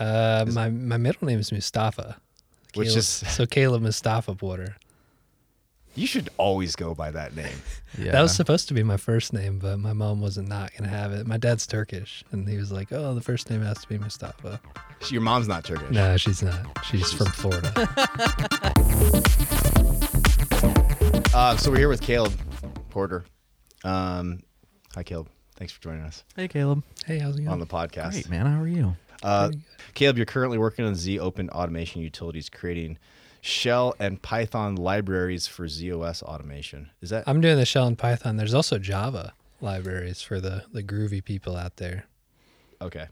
Uh, my my middle name is Mustafa. Which Caleb- is- so Caleb Mustafa Porter. You should always go by that name. Yeah. That was supposed to be my first name, but my mom wasn't not gonna have it. My dad's Turkish, and he was like, "Oh, the first name has to be Mustafa." Your mom's not Turkish. No, she's not. She's from Florida. Uh, so we're here with Caleb Porter. Um, hi, Caleb. Thanks for joining us Hey, Caleb. hey, how's it going? on the podcast. Great, man. How are you? Uh, Caleb, you're currently working on Z Open Automation Utilities, creating Shell and Python libraries for ZOS automation. Is that I'm doing the Shell and Python. There's also Java libraries for the the groovy people out there. okay?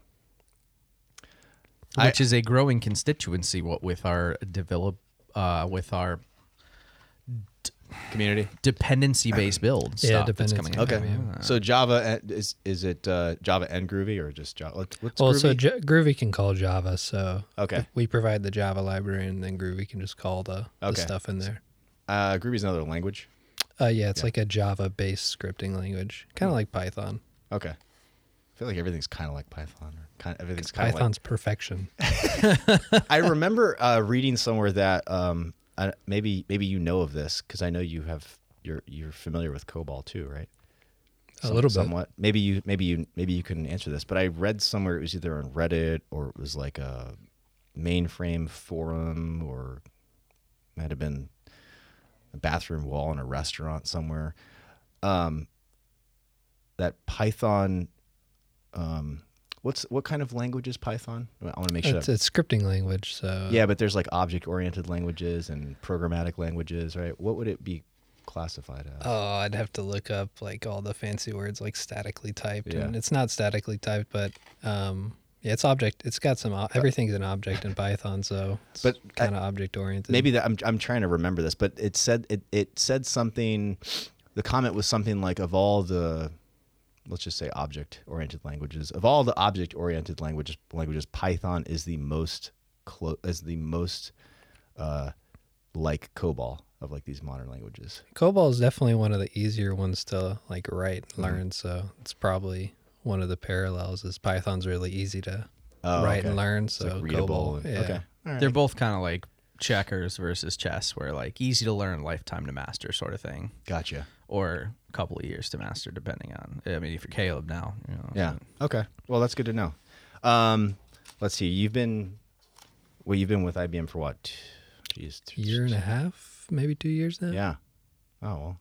I- Which is a growing constituency. What with our develop, uh, with our Community. dependency-based build Yeah, stuff that's coming. out. Okay. Yeah. So Java is is it uh, Java and Groovy or just Java? What- What's Well, Groovy? so J- Groovy can call Java. So Okay. we provide the Java library, and then Groovy can just call the, the stuff in there. uh, Groovy's another language. Uh, yeah, it's Yeah. like a Java-based scripting language, kind of like Python. Okay. I feel like everything's kind of like Python. Or kind of, everything's kind of like Python's perfection. I remember uh, reading somewhere that um, I, maybe maybe you know of this because I know you have you're you're familiar with COBOL too, right? A Some- little bit. somewhat. Maybe you maybe you maybe you couldn't answer this, but I read somewhere it was either on Reddit or it was like a mainframe forum or might have been a bathroom wall in a restaurant somewhere. Um, that Python. Um, what's what kind of language is Python? I want to make sure. It's that- a scripting language. So yeah, but there's like object oriented languages and programmatic languages, right? What would it be classified as? Oh, I'd have to look up like all the fancy words like statically typed, Yeah. and it's not statically typed, but um, yeah, it's object. It's got some. o- Everything's an object in Python, so it's But kind of object oriented. Maybe that I'm I'm trying to remember this, but it said it, it said something the comment was something like of all the let's just say object oriented languages, of all the object oriented languages languages, Python is the most close is the most uh like COBOL of like these modern languages. COBOL is definitely one of the easier ones to like write Mm-hmm. and learn. So it's probably one of the parallels. Is Python's really easy to Oh, write okay. and learn. It's So like readable. COBOL, and- yeah. Okay. All right. They're both kind of like checkers versus chess, where like easy to learn, lifetime to master, sort of thing, Gotcha. Or a couple of years to master, depending on. I mean, if you're Caleb now, you know, Yeah. Okay. Well, that's good to know. Um, let's see. You've been, well, you've been with IBM for what? Jeez. th- Year and a half, maybe two years now. Yeah. Oh well.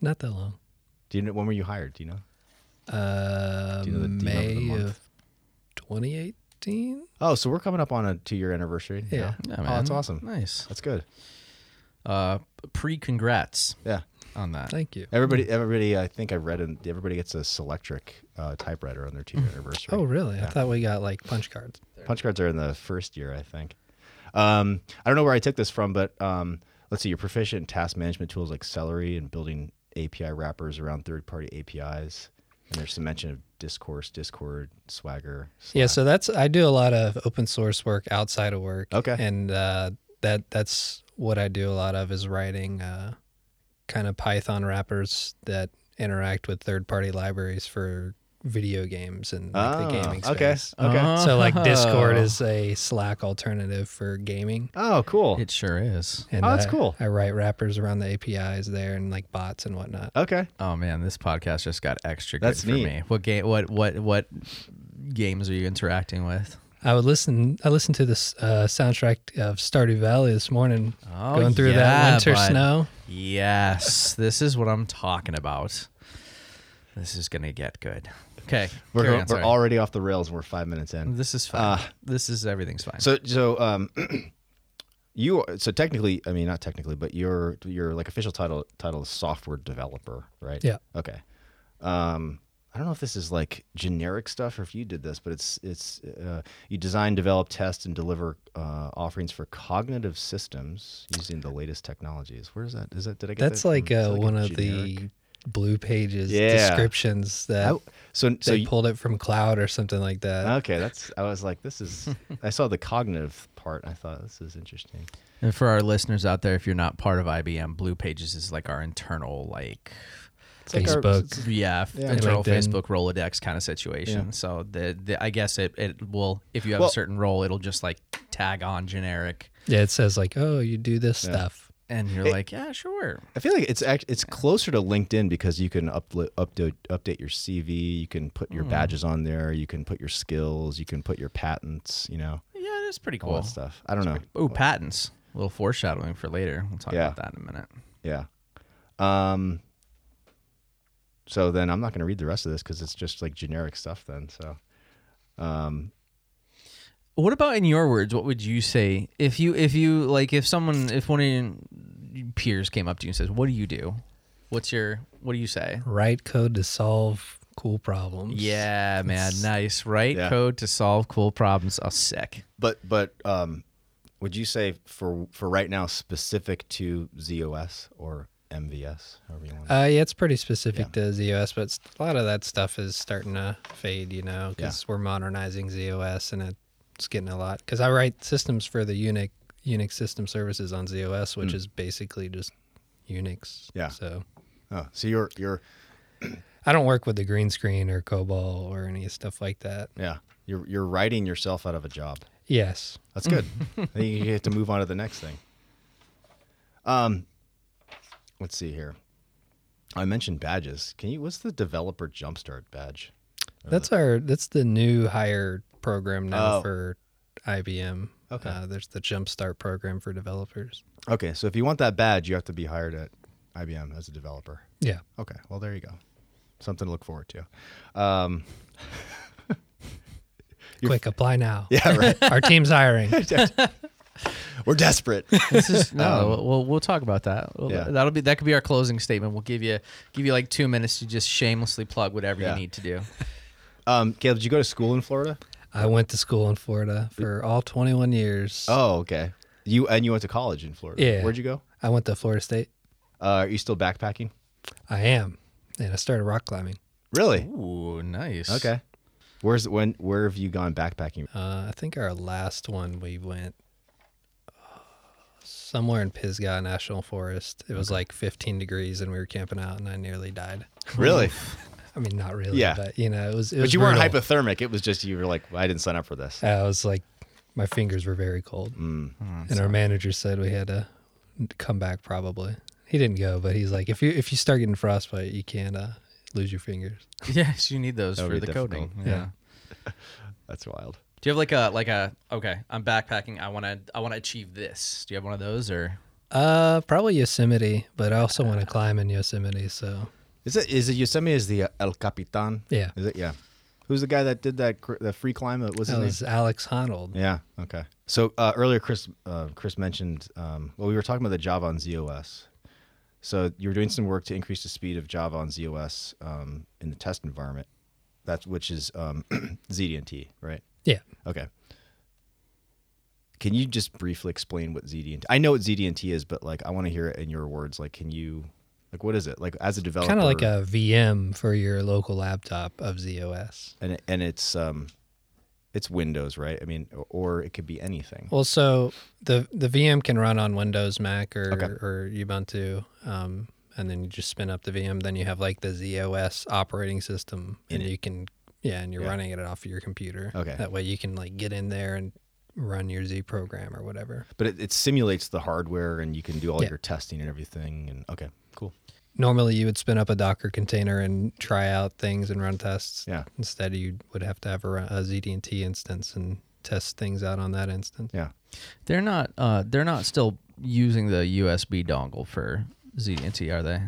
not that long. Do you know when were you hired? Do you know? Uh, Do you know the- do you remember the May of 2018. Oh, so we're coming up on a two-year anniversary. Yeah. Yeah, Oh, man. that's awesome. Nice. That's good. Uh, pre congrats Yeah. On that. Thank you. Everybody, everybody. I think I read in. Everybody gets a Selectric uh, typewriter on their two-year anniversary. Oh, really? Yeah. I thought we got like punch cards. Punch cards are in the first year, I think. Um, I don't know where I took this from, but um, let's see. You're proficient in task management tools like Celery and building API wrappers around third-party APIs. And there's some mention of Discourse, Discord, Swagger. Yeah, so that's I do a lot of open source work outside of work. Okay. and uh, that that's what I do a lot of is writing uh, kind of Python wrappers that interact with third party libraries for video games and like Ah, the gaming okay, space. okay. So like Discord Oh. is a Slack alternative for gaming. Oh, cool. It sure is. And Oh, that's I- cool. I write wrappers around the APIs there and like bots and whatnot. Okay. Oh man, this podcast just got extra good That's for neat. me. What game? What what what games are you interacting with? I would listen. I listened to this uh, soundtrack of Stardew Valley this morning, Oh, going through yeah, that winter snow. Yes, this is what I'm talking about. This is gonna get good. Okay, We're, carry we're already off the rails. We're five minutes in. This is fine. Uh, this is everything's fine. So so um you so technically I mean not technically but your your like official title title is software developer, right? Yeah. Okay. Um I don't know if this is like generic stuff or if you did this, but it's it's uh, you design, develop, test, and deliver uh, offerings for cognitive systems using the latest technologies. Where is that? Is that did I get That's that like, from- uh, like one of generic- the blue pages Yeah. descriptions that I- so so they you- pulled it from cloud or something like that. okay. That's I was like this is I saw the cognitive part. And I thought this is interesting. and for our listeners out there, if you're not part of IBM, Blue Pages is like our internal like It's like our- Facebook. Yeah, f- Yeah. internal LinkedIn. Facebook Rolodex kind of situation. Yeah. So the, the I guess it, it will if you have Well- a certain role, it'll just like tag on generic, Yeah, it says like, oh, you do this Yeah. stuff. and you're It- like, yeah, sure. I feel like it's act- it's closer to LinkedIn because you can upload update update your CV, you can put your badges on there, you can put your skills, you can put your patents, you know, Yeah, that's pretty all cool. that stuff. I don't know. Oh, patents. A little foreshadowing for later. We'll talk Yeah. about that in a minute. Yeah. Um. So then I'm not going to read the rest of this because it's just like generic stuff. Then so, um, What about in your words? What would you say if you if you like if someone if one of your peers came up to you and says, "What do you do? What's your what do you say?" Write code to solve cool problems. Yeah, man, nice. Write Yeah. code to solve cool problems. Oh, sick. but but um, would you say for for right now specific to ZOS or MVS, however you want? Uh, yeah, it's pretty specific Yeah. to ZOS, but a lot of that stuff is starting to fade, you know, because we're modernizing ZOS and it's getting a lot. Because I write systems for the Unix Unix system services on ZOS, which Hmm. is basically just Unix. Yeah. So oh, so you're you're I don't work with the green screen or COBOL or any stuff like that. yeah you're you're writing yourself out of a job. Yes. That's good. then you get to move on to the next thing. Um, let's see here. I mentioned badges. Can you? What's the developer jumpstart badge? Or That's our that's the new hire program now Oh. for IBM. Okay. Uh, there's the Jumpstart program for developers. okay, so if you want that badge, you have to be hired at IBM as a developer. Yeah. Okay, well there you go. Something to look forward to. Um, Quick, apply now. yeah, right. Our team's hiring. We're desperate. This is no. Um, we'll, we'll we'll talk about that. We'll- Yeah. That'll be that could be our closing statement. We'll give you give you like two minutes to just shamelessly plug whatever Yeah. you need to do. Um, Caleb, did you go to school in Florida? I went to school in Florida for all 21 years. Oh, okay. You and you went to college in Florida. Yeah. Where'd you go? I went to Florida State. Uh, are you still backpacking? I am. And I started rock climbing. Really? Ooh, nice. Okay. Where's when? Where have you gone backpacking? Uh, I think our last one we went uh, somewhere in Pisgah National Forest. It was like 15 degrees and we were camping out and I nearly died. Really? I mean, not really, Yeah. but you know, it was. It but was you weren't brutal. hypothermic. It was just you were like, I didn't sign up for this. I was like, my fingers were very cold, Mm. and our manager said we had to come back. Probably he didn't go, but he's like, if you if you start getting frostbite, you can't uh, lose your fingers. Yes, you need those That for the be coding. Yeah. Yeah. That's wild. Do you have like a like a okay? I'm backpacking. I want to I want to achieve this. Do you have one of those or? Uh, probably Yosemite, but I also want to climb in Yosemite. So Is it is it Yosemite is the uh, El Capitan? yeah, Is it? Yeah. Who's the guy that did that cr- the free climb? What's his that name? was Alex Honnold. Yeah. Okay. So uh, earlier, Chris uh, Chris mentioned. Um, well, we were talking about the Java on ZOS. So you were doing some work to increase the speed of Java on ZOS um, in the test environment. That's which is um, ZDNT, right? Yeah. Okay. Can you just briefly explain what ZDNT? I know what ZDNT is, but like I want to hear it in your words. Like, can you, like, what is it? Like, as a developer, Kind of like a VM for your local laptop of ZOS. and it- and it's um, it's Windows, right? I mean, or, or it could be anything. Well, so the the VM can run on Windows, Mac, or Okay. or Ubuntu, um, and then you just spin up the VM. Then you have like the ZOS operating system, In and it. you can yeah, and you're Yeah. running it off of your computer. Okay. That way you can like get in there and run your Z program or whatever. But it, it simulates the hardware, and you can do all Yeah. your testing and everything. And okay, cool. Normally, you would spin up a Docker container and try out things and run tests. Yeah, Instead, you would have to have a, ru- a ZDNT instance and test things out on that instance. yeah. They're not. Uh, they're not still using the USB dongle for ZDNT, are they?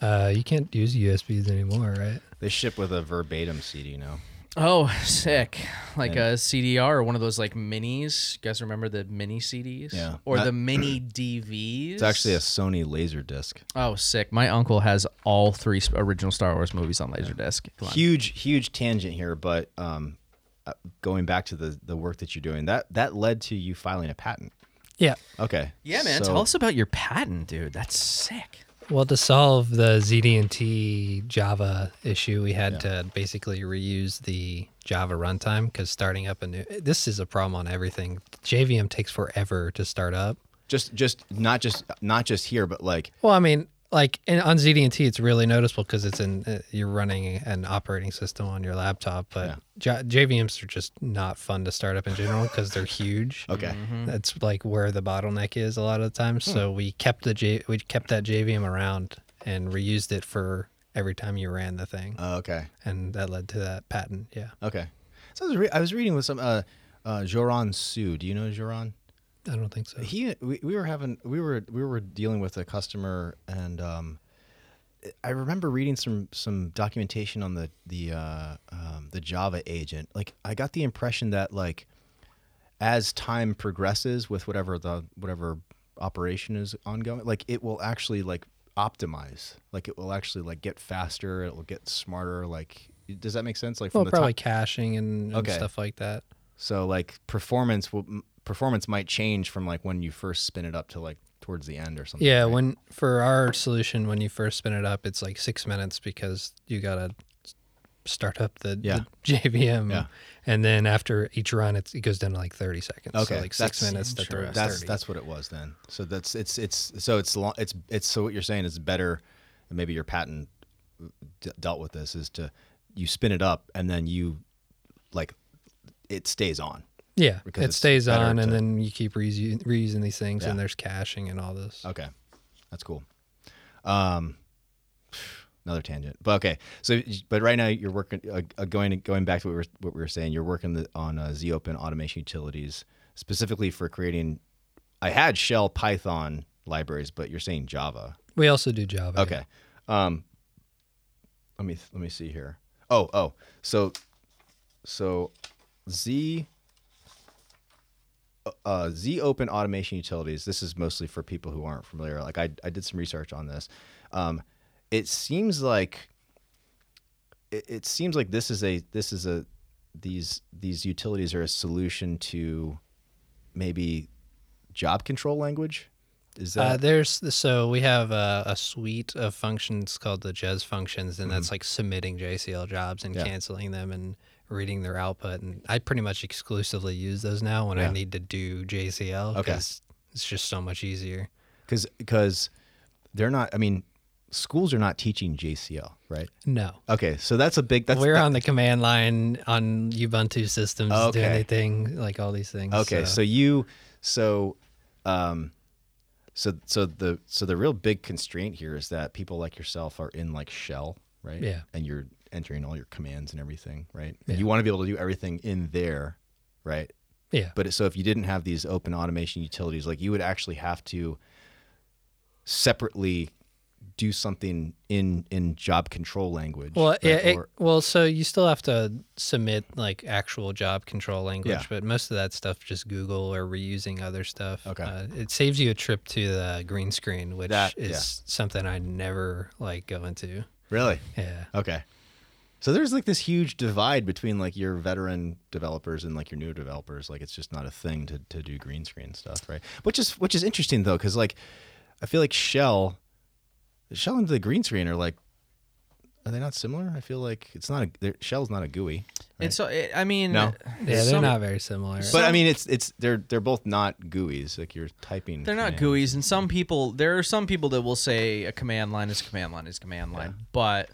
Uh, you can't use USBs anymore, right? They ship with a verbatim CD now. Oh, sick! Like And- a CDR or one of those like minis. You guys remember the mini CDs? Yeah. Or That- the mini DVs. It's actually a Sony Laserdisc. Oh, sick! My uncle has all three original Star Wars movies on Laserdisc. Come on. Huge, huge tangent here, but um, uh, going back to the the work that you're doing, that that led to you filing a patent. Yeah. Okay. Yeah, man. So- Tell us about your patent, dude. That's sick. Well, to solve the ZDNT Java issue, we had to basically reuse the Java runtime because starting up a new this is a problem on everything. JVM takes forever to start up. Just, just not just not just here, but like Well, I mean, like and on ZD&T, it's really noticeable because it's in uh, you're running an operating system on your laptop. But J- JVMs are just not fun to start up in general because they're huge. Okay. That's like where the bottleneck is a lot of the times. So we kept the J- we kept that JVM around and reused it for every time you ran the thing, Oh, okay. and that led to that patent. Yeah, Okay. So I was, re- I was reading with some uh, uh, Joran Su. Do you know Joran? I don't think so. He we, we were having we were we were dealing with a customer and um, I remember reading some some documentation on the the uh, um, the Java agent. Like I got the impression that like as time progresses with whatever the whatever operation is ongoing, like it will actually like optimize. Like it will actually like get faster. It will get smarter. Like does that make sense? Like from well, the probably time, caching and, and Okay. stuff like that. so like performance will performance might change from like when you first spin it up to like towards the end or something. Yeah, right? when for our solution, when you first spin it up, it's like six minutes because you gotta start up the, Yeah. the JVM, Yeah. and then after each run, it's, it goes down to like thirty seconds. Okay, so like six that's- minutes that's 30. that's what it was then. So that's it's it's so it's long it's it's so what you're saying is better. and Maybe your patent d- dealt with this is to you spin it up and then you like it stays on. Yeah, because it stays on, and then you keep reusing, reusing these things, Yeah. and there's caching and all this. Okay, that's cool. Um, another tangent, but okay. So, but right now you're working uh, uh, going going back to what we were what we were saying. You're working the, on uh, ZOpen automation utilities specifically for creating. I had Shell Python libraries, but you're saying Java. We also do Java. Okay. Um, let me let me see here. Oh oh. So so Z uh, Z Open Automation Utilities. This is mostly for people who aren't familiar. Like I, I did some research on this. Um, it seems like it, it seems like this is a this is a these these utilities are a solution to maybe job control language. Is Uh, that there's so we have a, a suite of functions called the JES functions, and that's like submitting JCL jobs and Mm-hmm. Yeah. canceling them and reading their output. And I pretty much exclusively use those now when Yeah. I need to do JCL Okay. because it's just so much easier. because because they're not. I mean, schools are not teaching JCL, right? No, Okay, so that's a big. That's we're that- on the command line on Ubuntu systems Okay. doing anything like all these things. Okay, so you so um so so the so the real big constraint here is that people like yourself are in like shell, right? Yeah. And you're entering all your commands and everything, right? Yeah. And you want to be able to do everything in there, right? yeah, But so if you didn't have these open automation utilities, like you would actually have to separately do something in in job control language. Well, right? yeah, it, Or- well, so you still have to submit like actual job control language, Yeah. but most of that stuff just Google or reusing other stuff. Okay. Uh, it saves you a trip to the green screen, which That- is yeah. something I never like go into. really? Yeah. Okay. So there's like this huge divide between like your veteran developers and like your new developers. Like it's just not a thing to, to do green screen stuff, right? Which is which is interesting though, because like I feel like Shell, Shell and the green screen are like, are they not similar? I feel like it's not a they're- Shell's not a GUI. Right? And so it, I mean, No. Uh, yeah, they're some- not very similar. but I mean, it's it's they're they're both not GUIs. Like you're typing. They're not. GUIs, and some people there are some people that will say a command line is a command line is a command line, but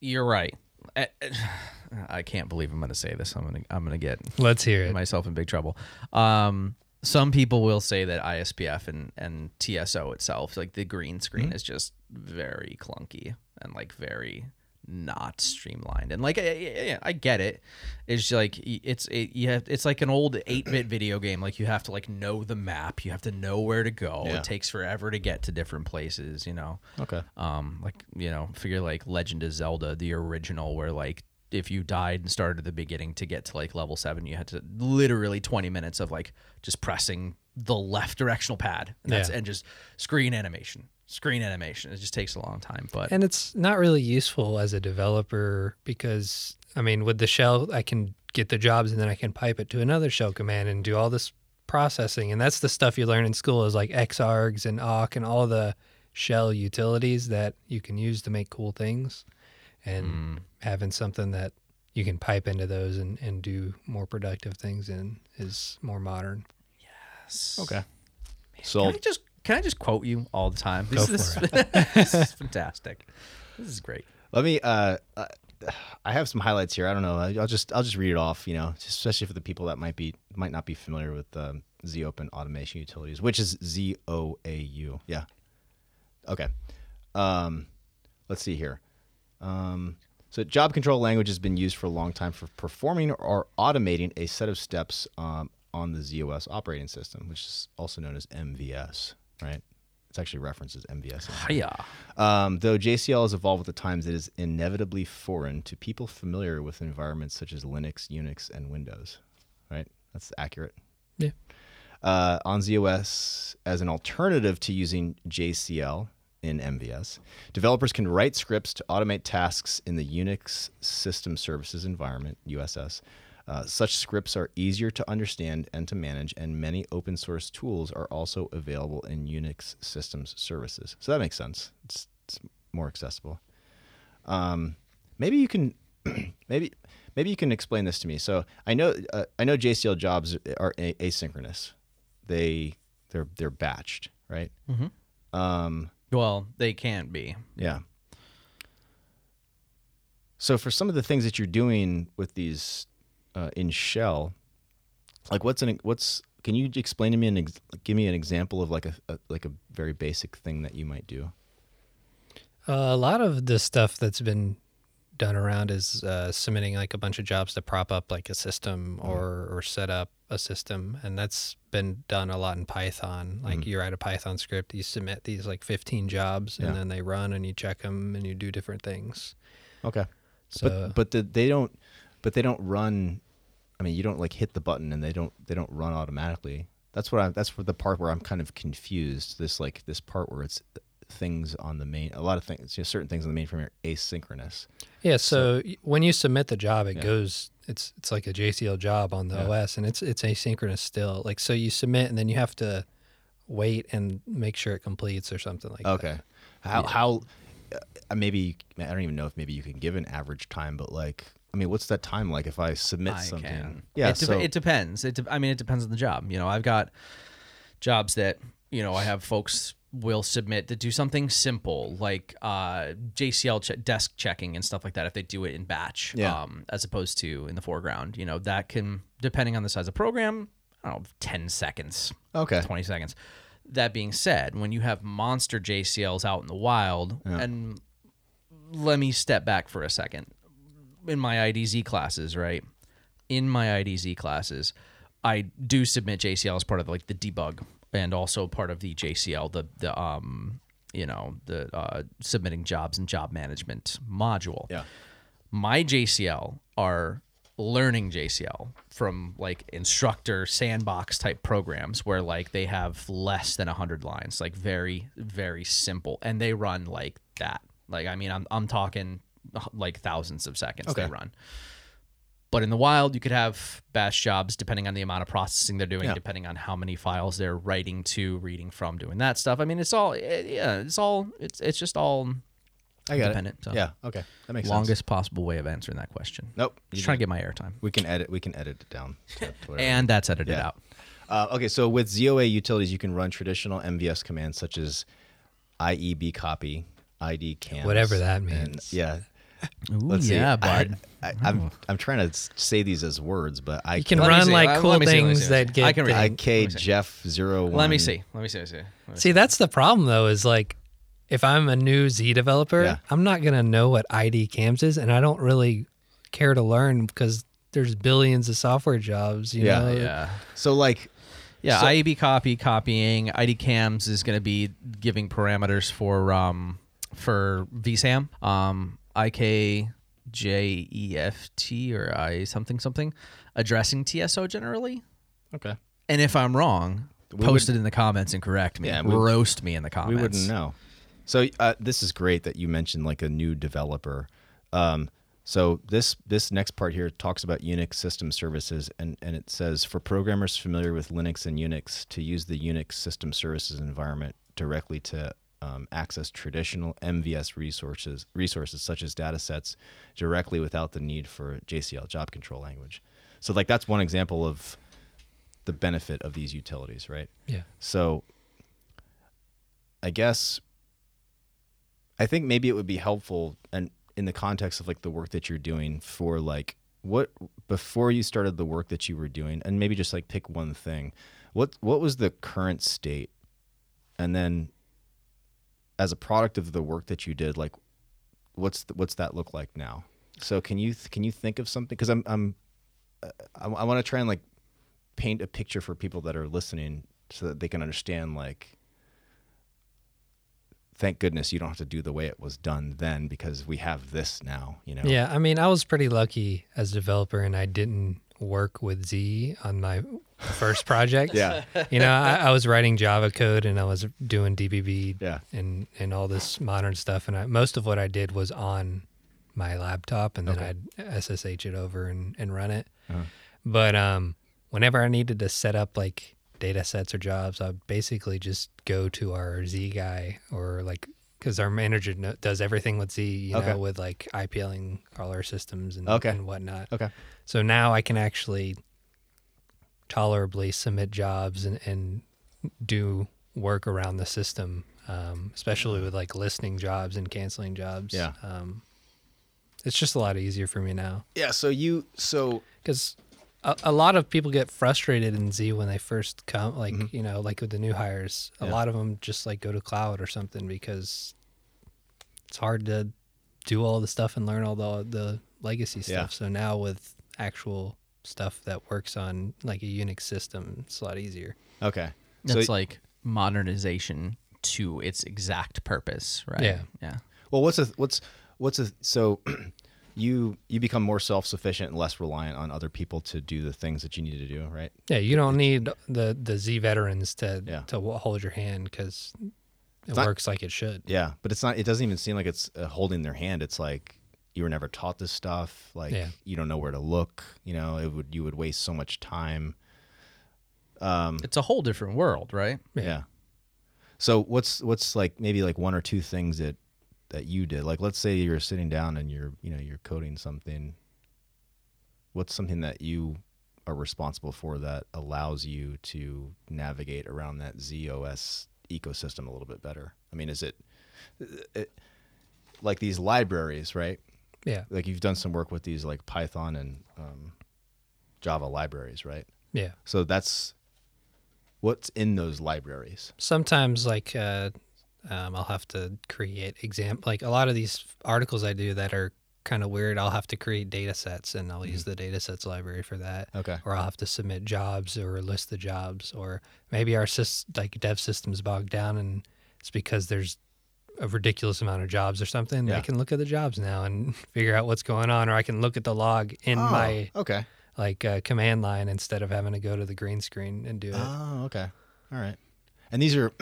you're right. I, I can't believe I'm going to say this. I'm going to I'm going to get Let's hear it. myself in big trouble. Um, some people will say that ISPF and, and TSO itself, like the green screen, is just very clunky and like very not streamlined. And like, I, I, I get it. It's like it's it, you have it's like an old eight bit video game. Like you have to like know the map. You have to know where to go. Yeah. It takes forever to get to different places. You know Okay. um like you know figure like legend of zelda the original where like if you died and started at the beginning to get to like level 7 you had to literally 20 minutes of like just pressing the left directional pad and that's Yeah. and just screen animation screen animation it just takes a long time but and it's not really useful as a developer because I mean, with the shell, I can get the jobs and then I can pipe it to another shell command and do all this processing. And that's the stuff you learn in school is like xargs and awk and all the shell utilities that you can use to make cool things. And Mm. having something that you can pipe into those and, and do more productive things in is more modern. Yes. Okay. can I just can I just quote you all the time? This, is, this is fantastic. This is great. Let me. Uh, uh, I have some highlights here. I don't know. I'll just I'll just read it off. You know, especially for the people that might be might not be familiar with um, Z Open Automation Utilities, which is Z O A U. Yeah. Okay. Um, let's see here. Um, so, job control language has been used for a long time for performing or automating a set of steps um, on the ZOS operating system, which is also known as MVS. Right? It's actually references MVS. Yeah. Um, though JCL has evolved with the times, it is inevitably foreign to people familiar with environments such as Linux, Unix, and Windows. Right? That's accurate. Yeah. Uh, on ZOS, as an alternative to using JCL in MVS, developers can write scripts to automate tasks in the Unix System Services environment, USS. Uh, such scripts are easier to understand and to manage, and many open source tools are also available in Unix Systems Services. So that makes sense. It's, it's more accessible. Um, maybe you can, maybe maybe you can explain this to me. So I know uh, I know JCL jobs are a- asynchronous. They they're they're batched, right? Um, Well, they can't be. yeah. So for some of the things that you're doing with these uh, in Shell, like what's an what's can you explain to me and ex- give me an example of like a, a like a very basic thing that you might do? Uh, a lot of the stuff that's been done around is uh, submitting like a bunch of jobs to prop up like a system or or set up a system, and that's been done a lot in Python. Like you write a Python script, you submit these like 15 jobs, and Yeah. then they run, and you check them, and you do different things. Okay. So but but the, they don't but they don't run i mean you don't like hit the button and they don't they don't run automatically that's what i that's for the part where i'm kind of confused this like this part where it's things on the main a lot of things you know, certain things on the mainframe are asynchronous Yeah, so, y when you submit the job, it Yeah. goes. It's it's like a JCL job on the Yeah. OS, and it's it's asynchronous still. Like so, you submit, and then you have to wait and make sure it completes or something like that. okay how how uh, maybe i don't even know if maybe you can give an average time but like i mean what's that time like if i submit I something can. yeah it, dep- so it depends. It de- I mean, it depends on the job. You know, I've got jobs that you know I have folks will submit to do something simple like uh, JCL che- desk checking and stuff like that. If they do it in batch, Yeah. um, as opposed to in the foreground, you know, that can depending on the size of program, I don't know, ten seconds, okay 20 seconds. That being said, when you have monster JCLs out in the wild, and let me step back for a second. In my IDZ classes, right? In my IDZ classes, I do submit JCL as part of like the debug and also part of the JCL, the the um you know the uh, submitting jobs and job management module yeah my JCL are learning JCL from like instructor sandbox type programs where like they have less than 100 lines, like very very simple and they run like that. Like I mean I'm I'm talking like thousands of seconds they run. But in the wild, you could have bash jobs depending on the amount of processing they're doing, Yeah. depending on how many files they're writing to, reading from, doing that stuff. I mean, it's all, it, yeah, it's all, it's it's just all i got Independent, it so. yeah okay that makes sense longest possible way of answering that question. nope Just you trying to get my airtime. we can edit we can edit it down to- to whatever. And that's edited Yeah. out. Uh, okay, so with ZOA utilities, you can run traditional MVS commands such as IEB copy, ID cams, Whatever that and- means. yeah, Ooh, let's see. yeah, I- bud. I, I'm I'm trying to say these as words, but I You can Let run see. like Uh, cool let me see, let me things see, that get. I can read. IK Let me see. Jeff zero one. Let me see. Let me see. Let me see. Let me See, that's the problem though. Is like, if I'm a new Z developer, Yeah. I'm not gonna know what ID cams is, and I don't really care to learn because there's billions of software jobs. You Yeah. know? Yeah. So like, Yeah, So- IEB copy copying. ID cams is going to be giving parameters for um for VSAM. Um IK JEFT or I something something addressing TSO generally. okay, And if I'm wrong, We post it in the comments and correct me. Yeah, we- Roast me in the comments. we wouldn't know. So uh, this is great that you mentioned like a new developer. Um, so this this next part here talks about Unix system services, and, and it says for programmers familiar with Linux and Unix to use the Unix system services environment directly to um, access traditional MVS resources resources such as data sets directly without the need for JCL job control language. So like that's one example of the benefit of these utilities, right? Yeah. So I guess I think maybe it would be helpful and in the context of like the work that you're doing for like what before you started the work that you were doing and maybe just like pick one thing. What what was the current state? And then as a product of the work that you did, like what's the, what's that look like now? So can you can you think of something cuz I'm I'm uh, I, I want to try and like paint a picture for people that are listening so that they can understand like thank goodness you don't have to do the way it was done then because we have this now you know Yeah, I mean, I was pretty lucky as a developer, and I didn't work with Z on my first project. yeah you know, I, I was writing Java code and I was doing DBB yeah and and all this modern stuff, and I, most of what I did was on my laptop, and then Okay. I'd SSH it over and, and run it. Uh-huh. But um, whenever I needed to set up like data sets or jobs, I'd basically just go to our Z guy or like because our manager does everything with Z, you Okay. know, with like IPLing all our systems and, Okay. and whatnot. okay So now I can actually tolerably submit jobs and, and do work around the system, um, especially with like listing jobs and canceling jobs. Yeah. Um, it's just a lot easier for me now yeah so you so because a, a lot of people get frustrated in Z when they first come, like, you know, like with the new hires, a Mm-hmm. Yeah. lot of them just like go to cloud or something because it's hard to do all the stuff and learn all the, the legacy stuff. Yeah. So now with actual stuff that works on like a Unix system, it's a lot easier. okay That's so like modernization to its exact purpose, right? Yeah. Yeah. well what's a what's what's a so you you become more self-sufficient and less reliant on other people to do the things that you need to do right Yeah. You don't need the, the Z veterans to, Yeah. to hold your hand because it not- works like it should. yeah but it's not it doesn't even seem like it's uh, holding their hand it's like you were never taught this stuff like Yeah. you don't know where to look you know it would you would waste so much time um It's a whole different world, right? Yeah. So what's what's like maybe like one or two things that that you did? Like let's say you're sitting down and you're you know you're coding something. What's something that you are responsible for that allows you to navigate around that ZOS ecosystem a little bit better? I mean, is it, it like these libraries, right? Yeah. Like you've done some work with these like Python and um, Java libraries, right? Yeah. So that's what's in those libraries. sometimes like uh, um, I'll have to create exam like a lot of these articles I do that are kind of weird. I'll have to create data sets and I'll use the data sets library for that. Okay. Or I'll have to submit jobs or list the jobs or maybe our sys- like dev system's bogged down and it's because there's a ridiculous amount of jobs or something. Yeah. I can look at the jobs now and figure out what's going on or I can look at the log in my okay. like uh, command line instead of having to go to the green screen and do it. Oh, okay. All right. And these are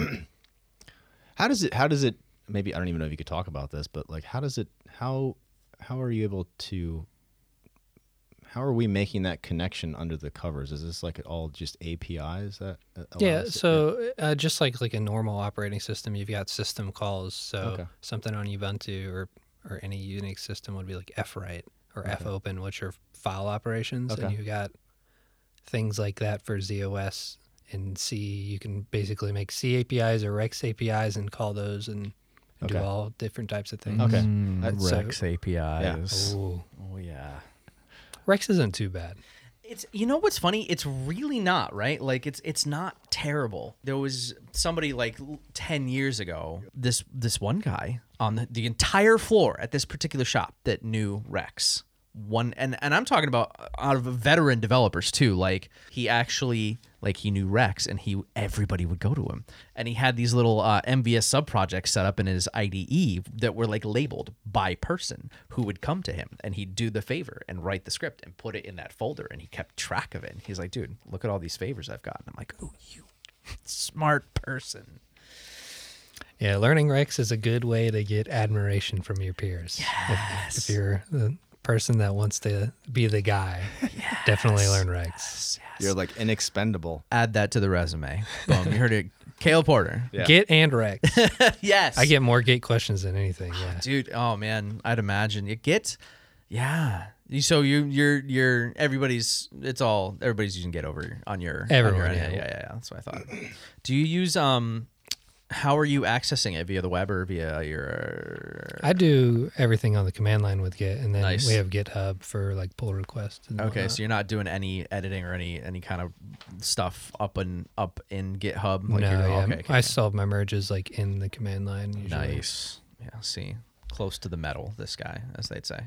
how does it how does it maybe I don't even know if you could talk about this, but like how does it how how are you able to how are we making that connection under the covers? Is this like all just APIs that uh, allow Yeah, so uh, just like like a normal operating system, you've got system calls. So Okay. something on Ubuntu or or any Unix system would be like fwrite or fopen, which are file operations, and Okay. you got things like that for ZOS and C. You can basically make C APIs or REXX APIs and call those and, and do all different types of things. Okay. Mm, That's- REXX APIs. Ooh. Oh yeah. REXX isn't too bad. It's you know what's funny? It's really not right. Like it's it's not terrible. There was somebody like ten years ago. This this one guy on the, the entire floor at this particular shop that knew REXX. One and and I'm talking about uh, out of veteran developers too. Like he actually like he knew REXX and he everybody would go to him and he had these little uh, MVS sub projects set up in his IDE that were like labeled by person who would come to him and he'd do the favor and write the script and put it in that folder and he kept track of it. And he's like, dude, look at all these favors I've gotten. I'm like, oh, you smart person. Yeah, learning REXX is a good way to get admiration from your peers. If, if you're the person that wants to be the guy, definitely learn REXX. You're like inexpendable. Add that to the resume. Boom, you heard it. Caleb Porter. Yeah. Git and REXX. yes. I Git more Git questions than anything. Yeah. dude oh man i'd imagine you get yeah You- so you you're you're everybody's it's all everybody's using get over on your on your yeah. yeah yeah yeah that's what i thought do you use um How are you accessing it via the web or via your? I do everything on the command line with Git, and then Nice. we have GitHub for like pull requests. And Okay, whatnot. so you're not doing any editing or any any kind of stuff up and up in GitHub. Like no, you're, yeah, okay, okay, I solve my merges like in the command line. Usually. nice. Yeah, see, close to the metal. This guy, as they'd say.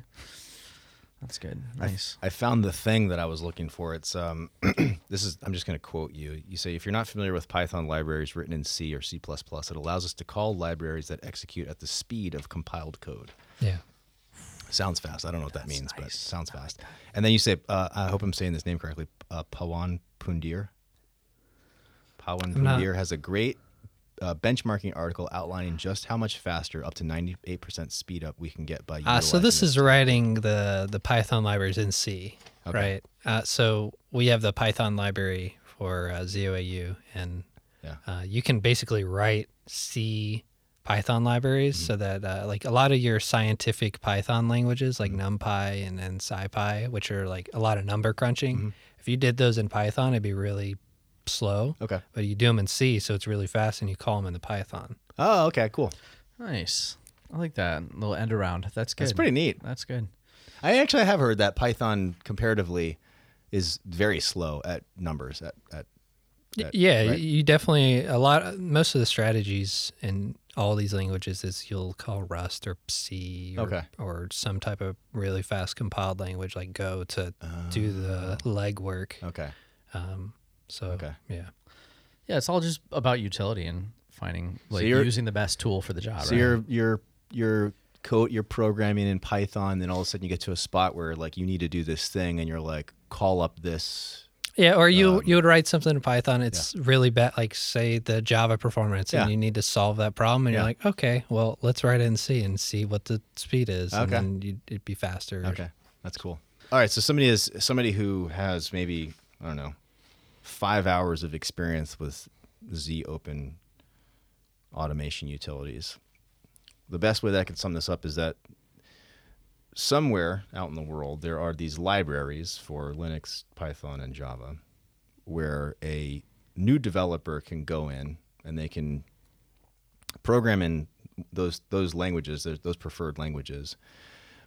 That's good. Nice. I, found the thing that I was looking for. It's um, this is I'm just going to quote you. You say if you're not familiar with Python libraries written in C or C++, it allows us to call libraries that execute at the speed of compiled code. Yeah. Sounds fast. I don't know what that That's means, but sounds fast. And then you say, uh, I hope I'm saying this name correctly. Uh, Pawan Pundir. Pawan Pundir has a great uh, benchmarking article outlining just how much faster, up to 98% speed up, we can get by. Uh, so utilizing this is writing the the Python libraries in C, Okay. right? Uh, so we have the Python library for uh, ZOAU, and Yeah. uh, you can basically write C Python libraries Mm-hmm. so that uh, like a lot of your scientific Python languages like Mm-hmm. NumPy and, and SciPy, which are like a lot of number crunching, Mm-hmm. if you did those in Python, it'd be really slow. Okay. But you do them in C, so it's really fast, and you call them in the Python. Oh, okay, cool. Nice. I like that little end around. That's good. That's pretty neat. That's good. I actually have heard that Python comparatively is very slow at numbers. At, at, Y- at- yeah, right? you definitely a lot. Most of the strategies in all these languages is you'll call Rust or C or, Okay. or some type of really fast compiled language like Go to do the legwork. Okay. Um, so Okay. yeah, Yeah, it's all just about utility and finding like you're- using the best tool for the job. So right? you're you're you're code you're programming in Python, then all of a sudden you get to a spot where like you need to do this thing, and you're like, call up this. yeah. Or you Um, you would write something in Python. It's really bad. Like say the Java performance, Yeah. and you need to solve that problem, and Yeah. you're like, okay, well, let's write it in C and see what the speed is, and then you'd, it'd be faster. Okay, that's cool. All right, so somebody is somebody who has maybe I don't know five hours of experience with Z Open automation utilities. The best way that I can sum this up is that somewhere out in the world there are these libraries for Linux, Python, and Java where a new developer can go in and they can program in those those languages, those those preferred languages.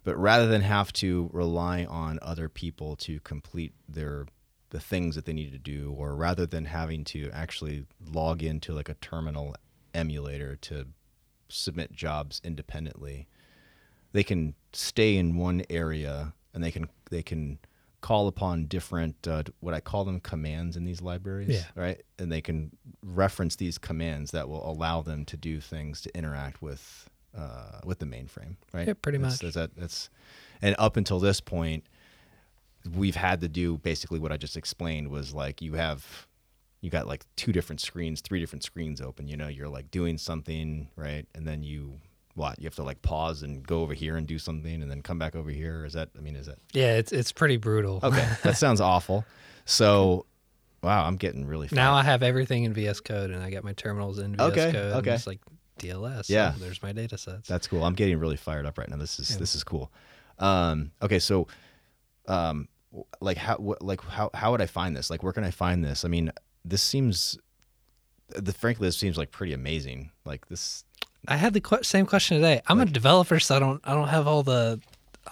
But rather than have to rely on other people to complete their the things that they need to do, or rather than having to actually log into like a terminal emulator to submit jobs independently, they can stay in one area and they can they can call upon different uh, what I call them commands in these libraries, Yeah. right? And they can reference these commands that will allow them to do things to interact with uh, with the mainframe, right? Yeah, pretty That's- much. That's, that's and up until this point, we've had to do basically what I just explained was like you have you got like two different screens, three different screens open. You know, you're like doing something, right? And then you what? You have to like pause and go over here and do something and then come back over here. Is that I mean, is that Yeah, it's it's pretty brutal. Okay. that sounds awful. So wow, I'm getting really Now I have everything in VS Code, and I got my terminals in VS Okay, Code. okay. it's like DLS. Yeah. there's my data sets. That's cool. I'm getting really fired up right now. This is Yeah. this is cool. Um, okay, so um, like how like how how would I find this? Like where can I find this? I mean, this seems the frankly this seems like pretty amazing. Like this I had the que- same question today. I'm a developer, so I don't I don't have all the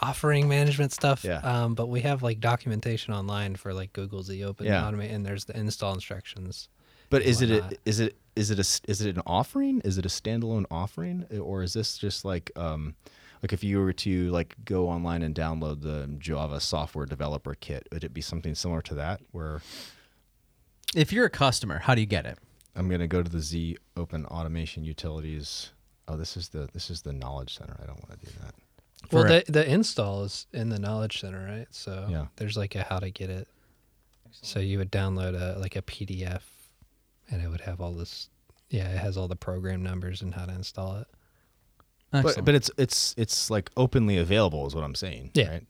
offering management stuff. Yeah. Um, but we have like documentation online for like Google's Z Open Yeah. Automate, and there's the install instructions. But is it a, is it is it a is it an offering? Is it a standalone offering, or is this just like um, like if you were to like go online and download the Java software developer kit, would it be something similar to that? Where if you're a customer, how do you get it? I'm gonna go to the Z Open Automation Utilities. Oh, this is the this is the Knowledge Center. I don't want to do that. Well, the the install is in the Knowledge Center, right? So Yeah. there's like a how to get it. So you would download a like a PDF, and it would have all this. Yeah, it has all the program numbers and how to install it. But Excellent. but it's it's it's like openly available, is what I'm saying. Yeah. Right?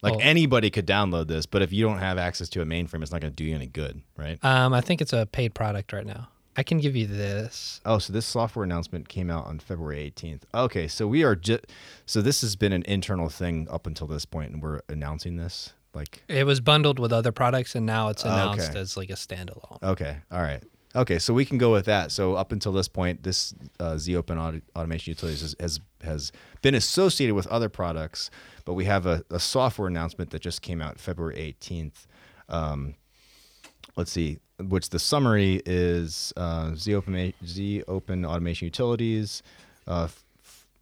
Like Well- anybody could download this, but if you don't have access to a mainframe, it's not going to do you any good, right? Um, I think it's a paid product right now. I can give you this. Oh, so this software announcement came out on February 18th. Okay, so we are just so this has been an internal thing up until this point, and we're announcing this. Like, It was bundled with other products, and now it's Oh, announced okay. as like a standalone. okay, all right. Okay, so we can go with that. So up until this point, this uh, Z Open Auto- Automation Utilities has, has has been associated with other products, but we have a, a software announcement that just came out February eighteenth. Um, let's see, which the summary is uh, Z Open Automation Utilities. Uh,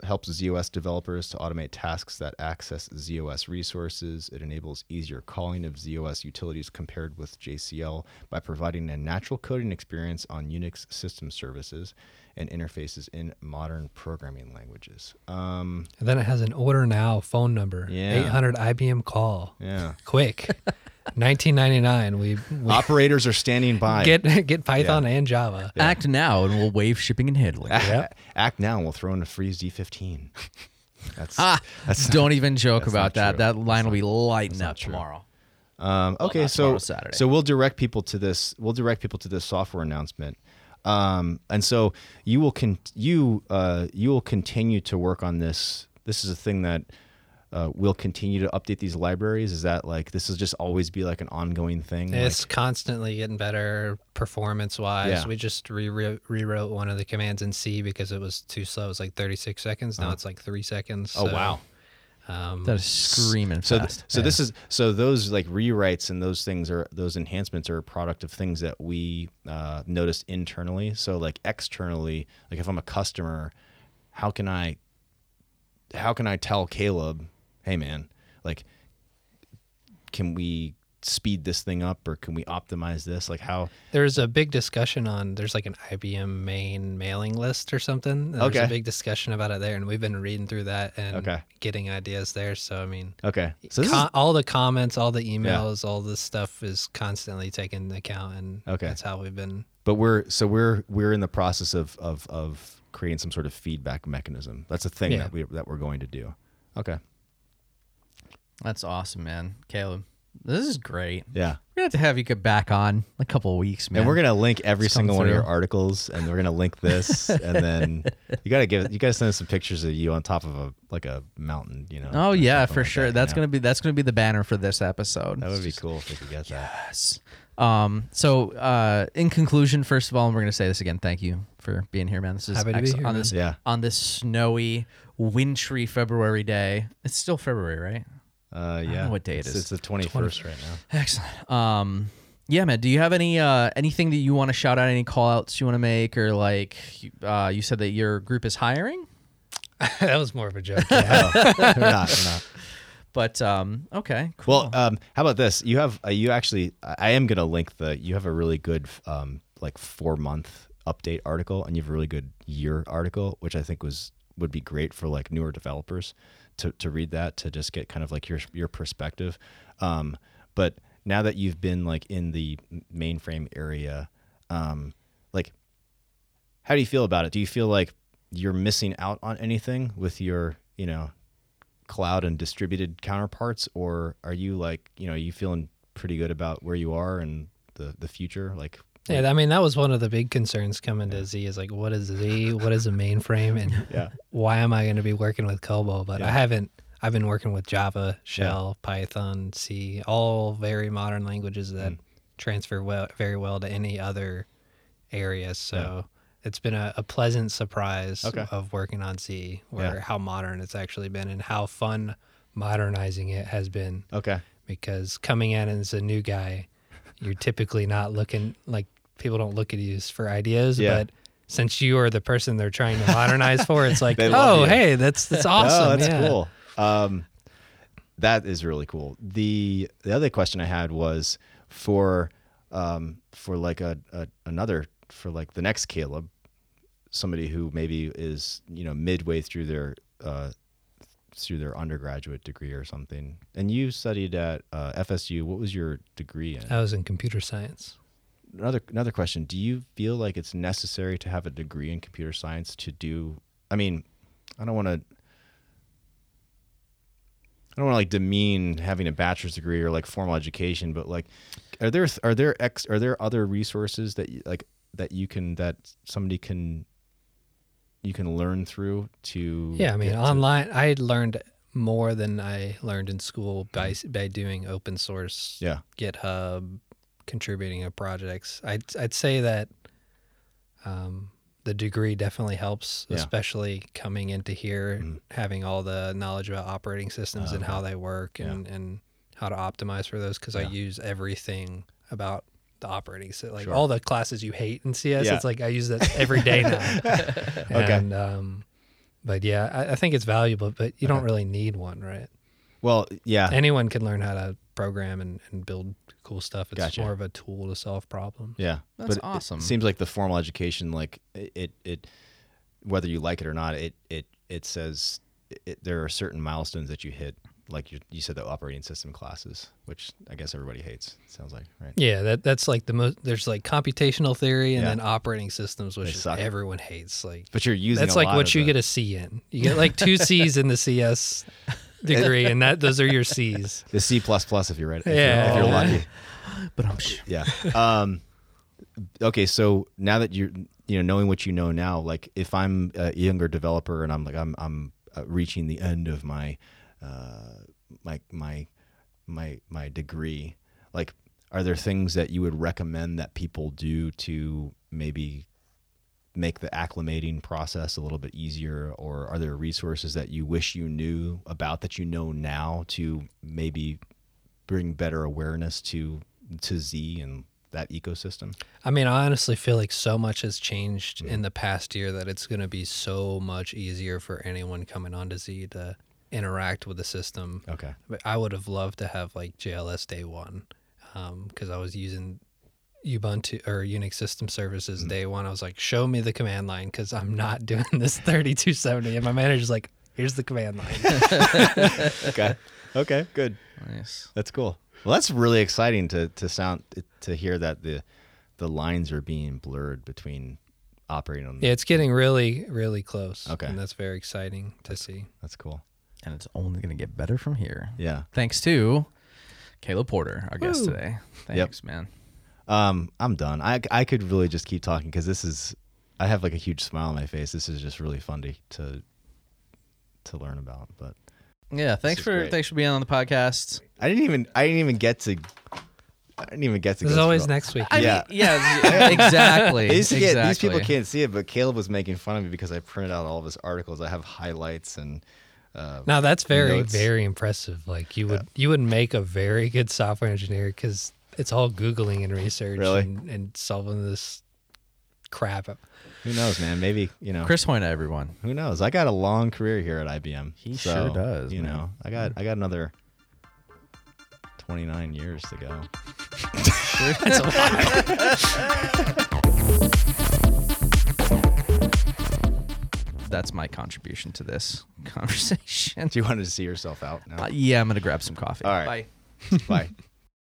helps ZOS developers to automate tasks that access ZOS resources. It enables easier calling of ZOS utilities compared with JCL by providing a natural coding experience on Unix system services and interfaces in modern programming languages. Um, And then it has an order now phone number. Yeah. 800 IBM call. yeah. Quick. 1999. We, we Operators are standing by. get get Python and Java. Act now, and we'll waive shipping and handling. Yep. Act now and we'll throw in a free z15. That's, Ah, that's don't even joke about that. true. That line will be lighting up tomorrow. Um, okay, not so tomorrow, Saturday. so we'll direct people to this. We'll direct people to this software announcement, um, and so you will con- you uh, you will continue to work on this. This is a thing that uh, we'll continue to update these libraries. Is that like this will just always be like an ongoing thing? It's Like- constantly getting better performance wise. Yeah. We just re- rewrote one of the commands in C because it was too slow. It was like 36 seconds. Now it's like three seconds. oh wow. Um, That is screaming So th- fast. so this is so those like rewrites and those things are those enhancements are a product of things that we uh, noticed internally. So like externally, like if I'm a customer, how can I how can I tell Caleb, hey man, like can we speed this thing up or can we optimize this? Like how There's a big discussion on there's like an IBM main mailing list or something. There's Okay. a big discussion about it there, and we've been reading through that and Okay. getting ideas there. So I mean, okay. So is, all the comments, all the emails, all this stuff is constantly taken into account, and Okay. that's how we've been. but we're so we're we're in the process of of of creating some sort of feedback mechanism. That's a thing Yeah. that we that we're going to do. Okay. That's awesome, man. Caleb, this is great. Yeah. We're gonna have to have you get back on a couple of weeks, man. And we're gonna link every It's come single one of your through. articles, and we're gonna link this, and then you gotta give you gotta send us some pictures of you on top of a like a mountain, you know. Oh or yeah, something for like sure. that, you that's know? gonna be that's gonna be the banner for this episode. that would be cool if we could get that. Yes. Um. So, uh, in conclusion, first of all, we're gonna say this again. Thank you for being here, man. This is Happy to be ex- here, on man. this Yeah. on this snowy, wintry February day. It's still February, right? Uh, don't yeah. know what day it it's, is. It's the twenty first right now. Excellent. Um. Yeah, man. Do you have any uh anything that you want to shout out? Any call outs you want to make, or like, you- uh, you said that your group is hiring, that was more of a joke. Yeah. Oh, we're not. We're not. but um. Okay. Cool. Well, um, how about this? You have uh, you actually. I I am gonna link the. You have a really good um like four month update article, and you have a really good year article, which I think was would be great for like newer developers to to read that to just get kind of like your your perspective. Um, but now that you've been like in the mainframe area, um, like how do you feel about it? Do you feel like you're missing out on anything with your, you know, cloud and distributed counterparts, or are you like, you know, you feeling pretty good about where you are and the the future? Like, Yeah, I mean that was one of the big concerns coming to Z is like what is Z, what is a mainframe, and Yeah. why am I going to be working with COBOL? But Yeah. I haven't. I've been working with Java, Shell, Python, C, all very modern languages that Mm. transfer well, very well to any other area. So it's been a, a pleasant surprise Okay. of working on Z, where Yeah. how modern it's actually been and how fun modernizing it has been okay, because coming in as a new guy, you're typically not looking like people don't look at you for ideas, Yeah. but since you are the person they're trying to modernize for, it's like, oh, hey, that's that's awesome. Oh, that's yeah. cool. Um, that is really cool. The the other question I had was for um, for like a, a another for like the next Caleb, somebody who maybe is you know midway through their uh, through their undergraduate degree or something. And you studied at uh, FSU. What was your degree in? I was in computer science. Another another question. Do you feel like it's necessary to have a degree in computer science to do i mean i don't want to i don't want to like demean having a bachelor's degree or like formal education but like are there are there ex are there other resources that you, like that you can that somebody can you can learn through to Yeah, I mean, to- online, I learned more than I learned in school by by doing open source yeah. GitHub, contributing to projects. I'd I'd say that Um, the degree definitely helps, Yeah. especially coming into here, Mhm. having all the knowledge about operating systems Oh, and how they work and, and how to optimize for those. Because I use everything about the operating system, like Sure. all the classes you hate in CS. Yeah. It's like I use that every day now. Okay. And, um, but yeah, I, I think it's valuable, but you don't really need one, right? Well, yeah. Anyone can learn how to program and, and build cool stuff. It's Gotcha. more of a tool to solve problems. Yeah, That's but awesome. It seems like the formal education, like it, it, it whether you like it or not, it, it, it says it, there are certain milestones that you hit. Like you, you said, the operating system classes, which I guess everybody hates. Sounds like right. Yeah, that that's like the most. There's like computational theory and Yeah. then operating systems, which They is suck. everyone hates. Like But you're using that's a like lot what of you the- get a C in. You get like two C's in the CS degree, and that those are your C's. the C plus plus if you're right. If you're- Yeah. if you're lucky. But I'm sure. yeah. Um, okay, so now that you're, you know, knowing what you know now, like if I'm a younger developer and I'm like I'm I'm uh, reaching the end of my, uh, my my my my degree, like are there things that you would recommend that people do to maybe make the acclimating process a little bit easier or are there resources that you wish you knew about that you know now to maybe bring better awareness to to Z and that ecosystem. I mean, I honestly feel like so much has changed Mm-hmm. in the past year that it's going to be so much easier for anyone coming onto Z to interact with the system. Okay. But I would have loved to have like JLS day one because I was using Ubuntu or Unix system services Mm-hmm. day one. I was like, show me the command line because I'm not doing this 3270. And my manager's like, here's the command line. Okay. okay. Good. Nice. That's cool. Well, that's really exciting to to sound to hear that the the lines are being blurred between operating on. The- yeah, it's getting really, really close. Okay. And that's very exciting to see. That's cool. And it's only going to get better from here. Yeah. Thanks to Caleb Porter, our guest today. Thanks, man. Um, I'm done. I I could really just keep talking because this is. I have like a huge smile on my face. This is just really fun to to to learn about. But Yeah, thanks for great. thanks for being on the podcast. I didn't even I didn't even get to. I didn't even get to. There's go always through all- next week. I Yeah. mean, yeah, exactly. These, get- exactly. these people can't see it, but Caleb was making fun of me because I printed out all of his articles. I have highlights and. Uh, Now that's very, Notes. very impressive. Like you would, you would make a very good software engineer because it's all googling and research Really? and, and solving this crap. who knows, man? Maybe you know. Chris Hoyna, everyone. Who knows? I got a long career here at IBM. He so, sure does, You man. know, I got I got another twenty nine years to go. That's a lot. That's my contribution to this conversation. Do you want to see yourself out now? Uh, yeah, I'm gonna grab some coffee. All right. Bye. Bye.